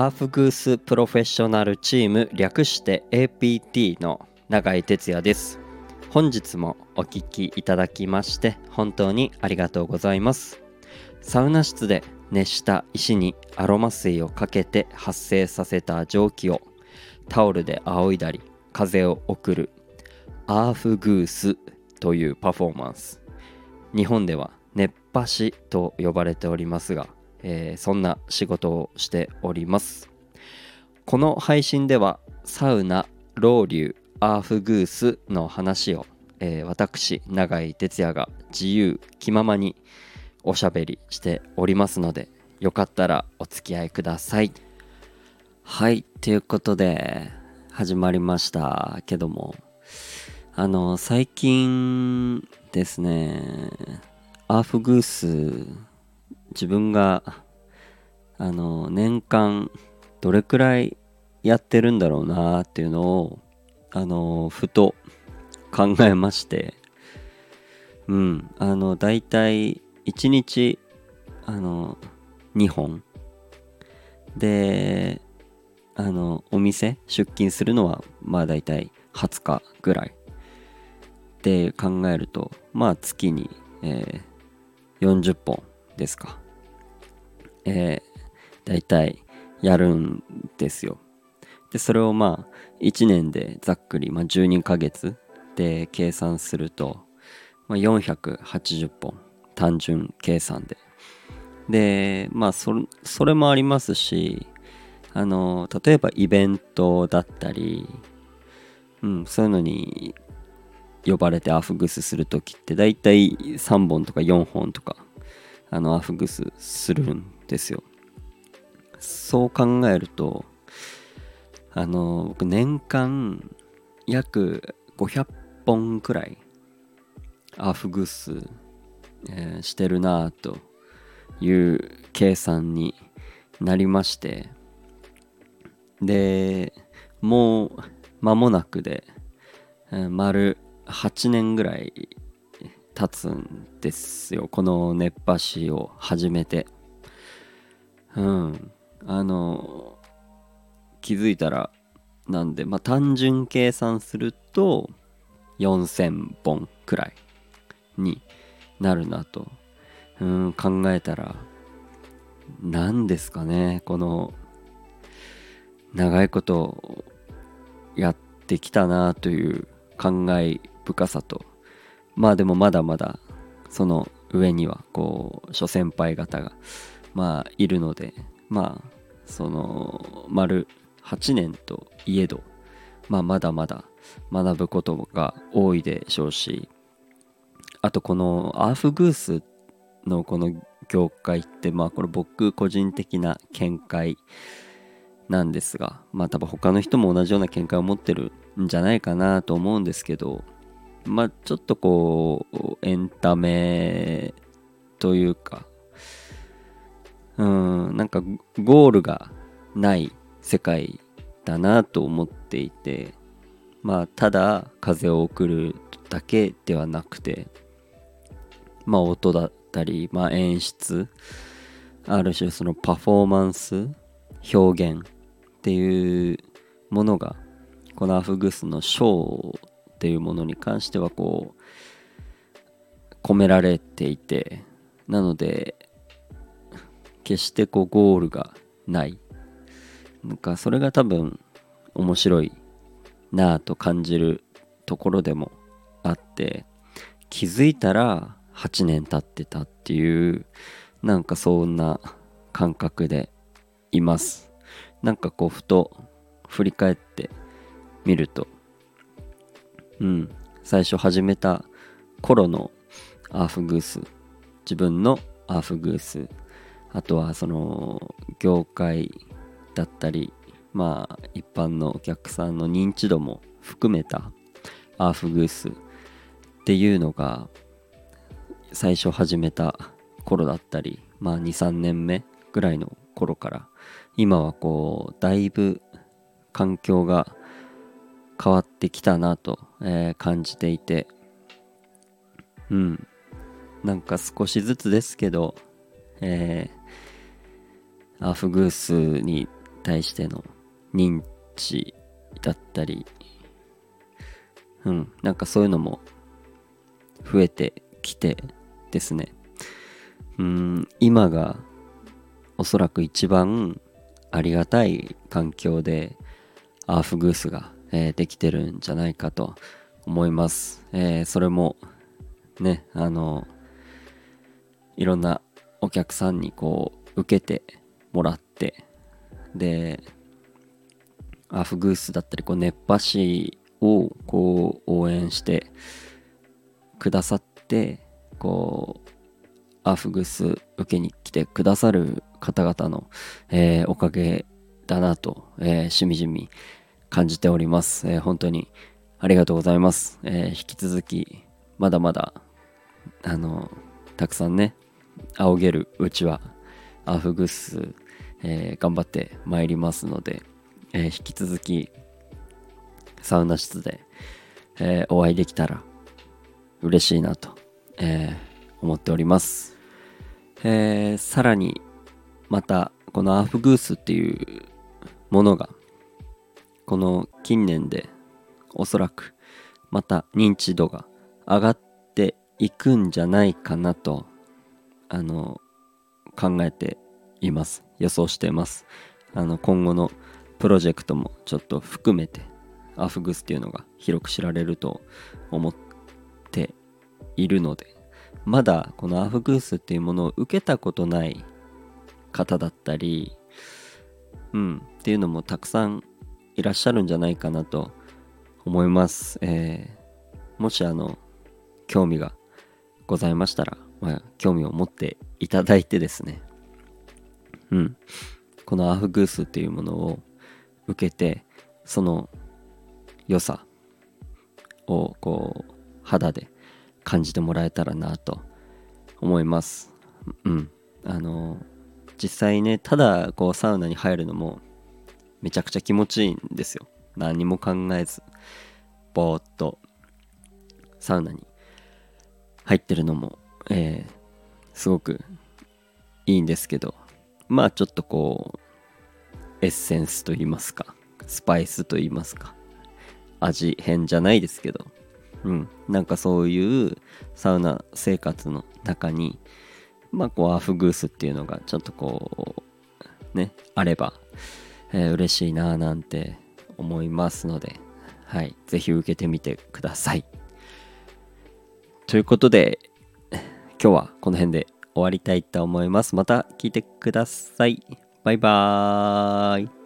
アーフグースプロフェッショナルチーム略して APT の永井哲也です。本日もお聴きいただきまして本当にありがとうございます。サウナ室で熱した石にアロマ水をかけて発生させた蒸気をタオルで仰いだり風を送るアーフグースというパフォーマンス。日本では熱波師と呼ばれておりますが、えー、そんな仕事をしております。この配信ではサウナロウリュアーフグースの話を、えー、私永井哲也が自由気ままにおしゃべりしておりますのでよかったらお付き合いください。はいということで始まりました。けどもあの最近ですねアーフグース自分があの年間どれくらいやってるんだろうなっていうのをあのふと考えまして。うん。あの大体1日あの2本。であのお店出勤するのはまあ大体20日ぐらい。で考えるとまあ月に、えー、40本ですか？えー、大体やるんですよでそれをまあ1年でざっくり、まあ、12ヶ月で計算すると、まあ、480本単純計算で。で、まあそ、それもありますし、あの、例えばイベントだったり、うん、そういうのに呼ばれてアフグスする時って大体3本とか4本とかあのアフグスするんですよ。そう考えるとあの僕年間約500本くらいアフグスえー、してるなという計算になりましてでもう間もなくで、えー、丸8年ぐらい経つんですよ。この熱波師を始めて。うん。あの気づいたらなんでまあ単純計算すると4000本くらいになるなと。うん考えたら何ですかねこの長いことやってきたなという感慨深さと。まあでもまだまだその上にはこう諸先輩方がまあいるのでまあその丸8年といえどまあまだまだ学ぶことが多いでしょうしあとこのアーフグースのこの業界ってまあこれ僕個人的な見解なんですがまあ多分他の人も同じような見解を持ってるんじゃないかなと思うんですけどまあちょっとこうエンタメというかうんなんかゴールがない世界だなと思っていてまあただ風を送るだけではなくてまあ、音だったり、まあ、演出ある種そのパフォーマンス表現っていうものがこのアフグスのショーっていうものに関してはこう込められていてなので決してこうゴールがない。なんかそれが多分面白いなぁと感じるところでもあって気づいたら8年経ってたっていうなんかそんな感覚でいます。なんかこうふと振り返ってみるとうん。最初始めた頃のアーフグース。自分のアーフグース。あとはその業界だったりまあ一般のお客さんの認知度も含めたアーフグースっていうのが最初始めた頃だったりまあ23年目ぐらいの頃から今はこうだいぶ環境が変わってきたなと、えー、感じていて。うん。なんか少しずつですけど、えー、アフグースに対しての認知だったり。うん。なんかそういうのも増えてきてですね。うん。今がおそらく一番ありがたい環境でアーフグースが、えー、できてるんじゃないかと思います、えー、それもねあのいろんなお客さんにこう受けてもらってでアフグースだったりこう熱波師をこう応援してくださってこうアフグース受けに来てくださる方々の、えー、おかげだなと、えー、しみじみ感じております、えー、本当にありがとうございます、え引き続きまだまだあのたくさんね仰げるうちはアフグース、え頑張ってまいりますので、え引き続きサウナ室で、えお会いできたら嬉しいなと、え思っております。え、さらにまたこのアフグースっていうものがこの近年でおそらくまた認知度が上がっていくんじゃないかなとあの考えています。予想しています。あの今後のプロジェクトもちょっと含めてアフグースっていうのが広く知られると思っているのでまだこのアフグースっていうものを受けたことない方だったり、うん、っていうのもたくさんいらっしゃるんじゃないかなと思います。えー、もしあの、興味がございましたら、まあ、興味を持っていただいてですね、うん、このアフグースっていうものを受けて、その良さをこう肌で感じてもらえたらなと思います。うん。あの、実際ね、ただこうサウナに入るのもめちゃくちゃ気持ちいいんですよ。何も考えず、ぼーっとサウナに入ってるのも、えー、すごくいいんですけど、まあちょっとこう、エッセンスと言いますか、スパイスと言いますか、味変じゃないですけど、うん、なんかそういうサウナ生活の中にまあこうアフグースっていうのがちょっとこうねあれば、えー、嬉しいなぁなんて思いますのではい是非受けてみてください。ということで今日はこの辺で終わりたいと思います。また聞いてください。バイバーイ。